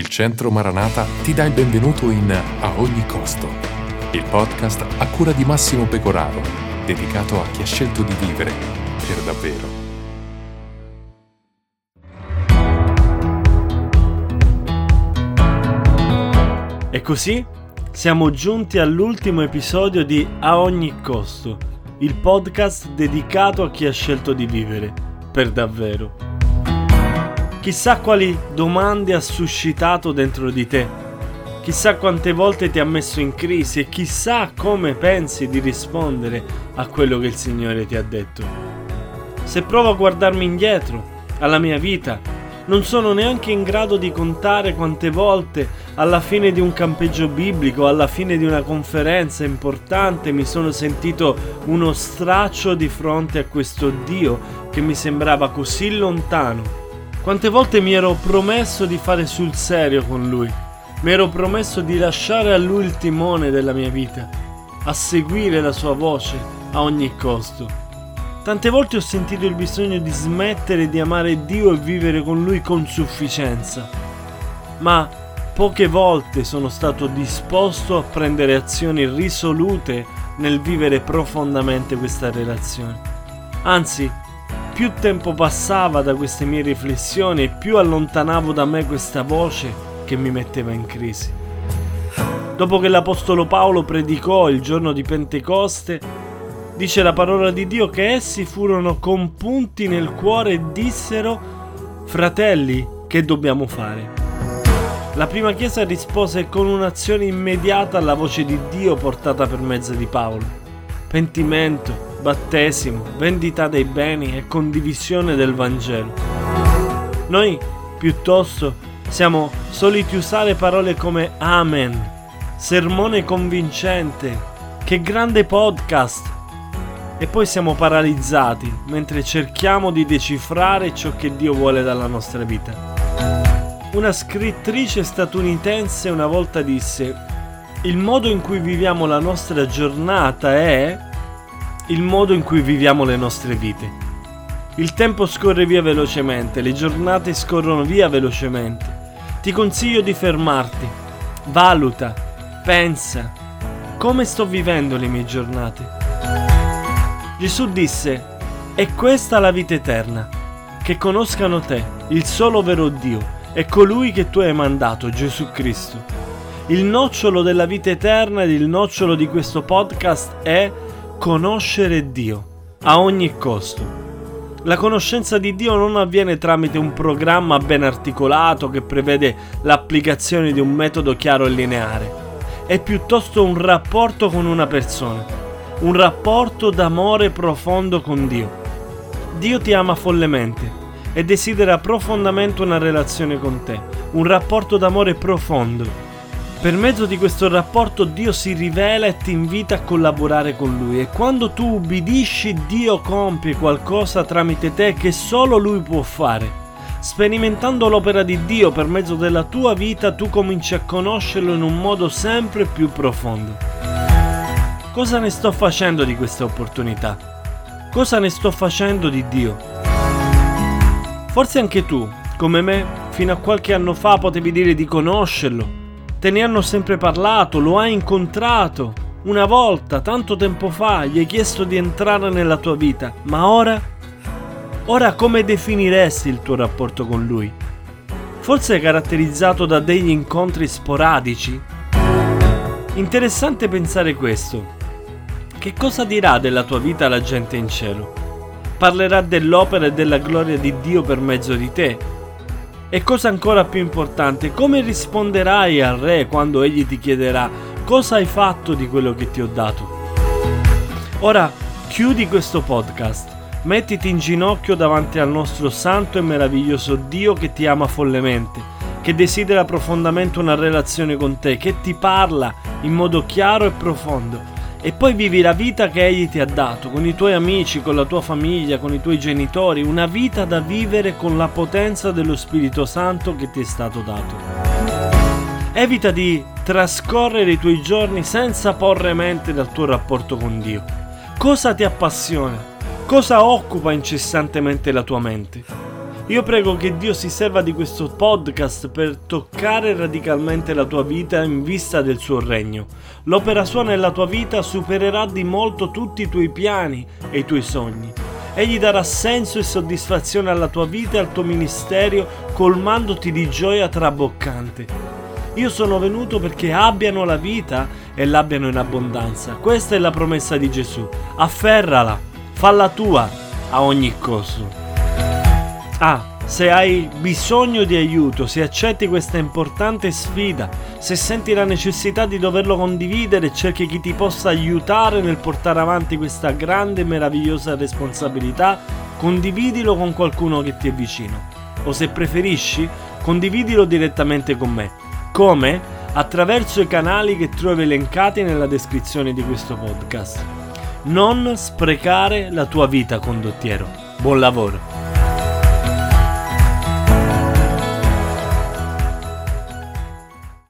Il Centro Maranata ti dà il benvenuto in A ogni costo, il podcast a cura di Massimo Pecoraro, dedicato a chi ha scelto di vivere per davvero. E così siamo giunti all'ultimo episodio di A ogni costo, il podcast dedicato a chi ha scelto di vivere per davvero. Chissà quali domande ha suscitato dentro di te, chissà quante volte ti ha messo in crisi e chissà come pensi di rispondere a quello che il Signore ti ha detto. Se provo a guardarmi indietro, alla mia vita, non sono neanche in grado di contare quante volte alla fine di un campeggio biblico, alla fine di una conferenza importante, mi sono sentito uno straccio di fronte a questo Dio che mi sembrava così lontano. Quante volte mi ero promesso di fare sul serio con Lui, mi ero promesso di lasciare a Lui il timone della mia vita, a seguire la sua voce a ogni costo. Tante volte ho sentito il bisogno di smettere di amare Dio e vivere con Lui con sufficienza, ma poche volte sono stato disposto a prendere azioni risolute nel vivere profondamente questa relazione. Anzi, più tempo passava da queste mie riflessioni più allontanavo da me questa voce che mi metteva in crisi. Dopo che l'Apostolo Paolo predicò il giorno di Pentecoste, Dice la parola di Dio che essi furono compunti nel cuore e dissero, fratelli, che dobbiamo fare? La prima chiesa rispose con un'azione immediata alla voce di Dio portata per mezzo di Paolo. Pentimento, battesimo, vendita dei beni e condivisione del Vangelo. Noi, piuttosto, siamo soliti usare parole come Amen, sermone convincente, che grande podcast, e poi siamo paralizzati mentre cerchiamo di decifrare ciò che Dio vuole dalla nostra vita. Una scrittrice statunitense una volta disse, il modo in cui viviamo la nostra giornata è il modo in cui viviamo le nostre vite. Il tempo scorre via velocemente, le giornate scorrono via velocemente. Ti consiglio di fermarti, valuta, pensa, come sto vivendo le mie giornate? Gesù disse, è questa la vita eterna, che conoscano te, il solo vero Dio, e colui che tu hai mandato, Gesù Cristo. Il nocciolo della vita eterna ed il nocciolo di questo podcast è conoscere Dio, a ogni costo. La conoscenza di Dio non avviene tramite un programma ben articolato che prevede l'applicazione di un metodo chiaro e lineare. È piuttosto un rapporto con una persona un rapporto d'amore profondo con Dio. Dio ti ama follemente e desidera profondamente una relazione con te, un rapporto d'amore profondo. Per mezzo di questo rapporto Dio si rivela e ti invita a collaborare con Lui e quando tu ubbidisci Dio compie qualcosa tramite te che solo Lui può fare. Sperimentando l'opera di Dio per mezzo della tua vita tu cominci a conoscerlo in un modo sempre più profondo. Cosa ne sto facendo di questa opportunità? Cosa ne sto facendo di Dio? Forse anche tu, come me, fino a qualche anno fa potevi dire di conoscerlo. Te ne hanno sempre parlato, lo hai incontrato. Una volta, tanto tempo fa, gli hai chiesto di entrare nella tua vita, ma ora? Ora come definiresti il tuo rapporto con lui? Forse è caratterizzato da degli incontri sporadici? Interessante pensare questo. Che cosa dirà della tua vita la gente in cielo? Parlerà dell'opera e della gloria di Dio per mezzo di te? E cosa ancora più importante, come risponderai al Re quando egli ti chiederà cosa hai fatto di quello che ti ho dato? Ora chiudi questo podcast, mettiti in ginocchio davanti al nostro santo e meraviglioso Dio che ti ama follemente, che desidera profondamente una relazione con te, che ti parla in modo chiaro e profondo e poi vivi la vita che Egli ti ha dato, con i tuoi amici, con la tua famiglia, con i tuoi genitori, una vita da vivere con la potenza dello Spirito Santo che ti è stato dato. Evita di trascorrere i tuoi giorni senza porre mente dal tuo rapporto con Dio. Cosa ti appassiona? Cosa occupa incessantemente la tua mente? Io prego che Dio si serva di questo podcast per toccare radicalmente la tua vita in vista del suo regno. L'opera sua nella tua vita supererà di molto tutti i tuoi piani e i tuoi sogni. Egli darà senso e soddisfazione alla tua vita e al tuo ministero, colmandoti di gioia traboccante. Io sono venuto perché abbiano la vita e l'abbiano in abbondanza. Questa è la promessa di Gesù. Afferrala, falla tua a ogni costo. Ah, se hai bisogno di aiuto, se accetti questa importante sfida, se senti la necessità di doverlo condividere cerchi chi ti possa aiutare nel portare avanti questa grande e meravigliosa responsabilità, condividilo con qualcuno che ti è vicino. O se preferisci, condividilo direttamente con me. Come? Attraverso i canali che trovi elencati nella descrizione di questo podcast. Non sprecare la tua vita, condottiero. Buon lavoro!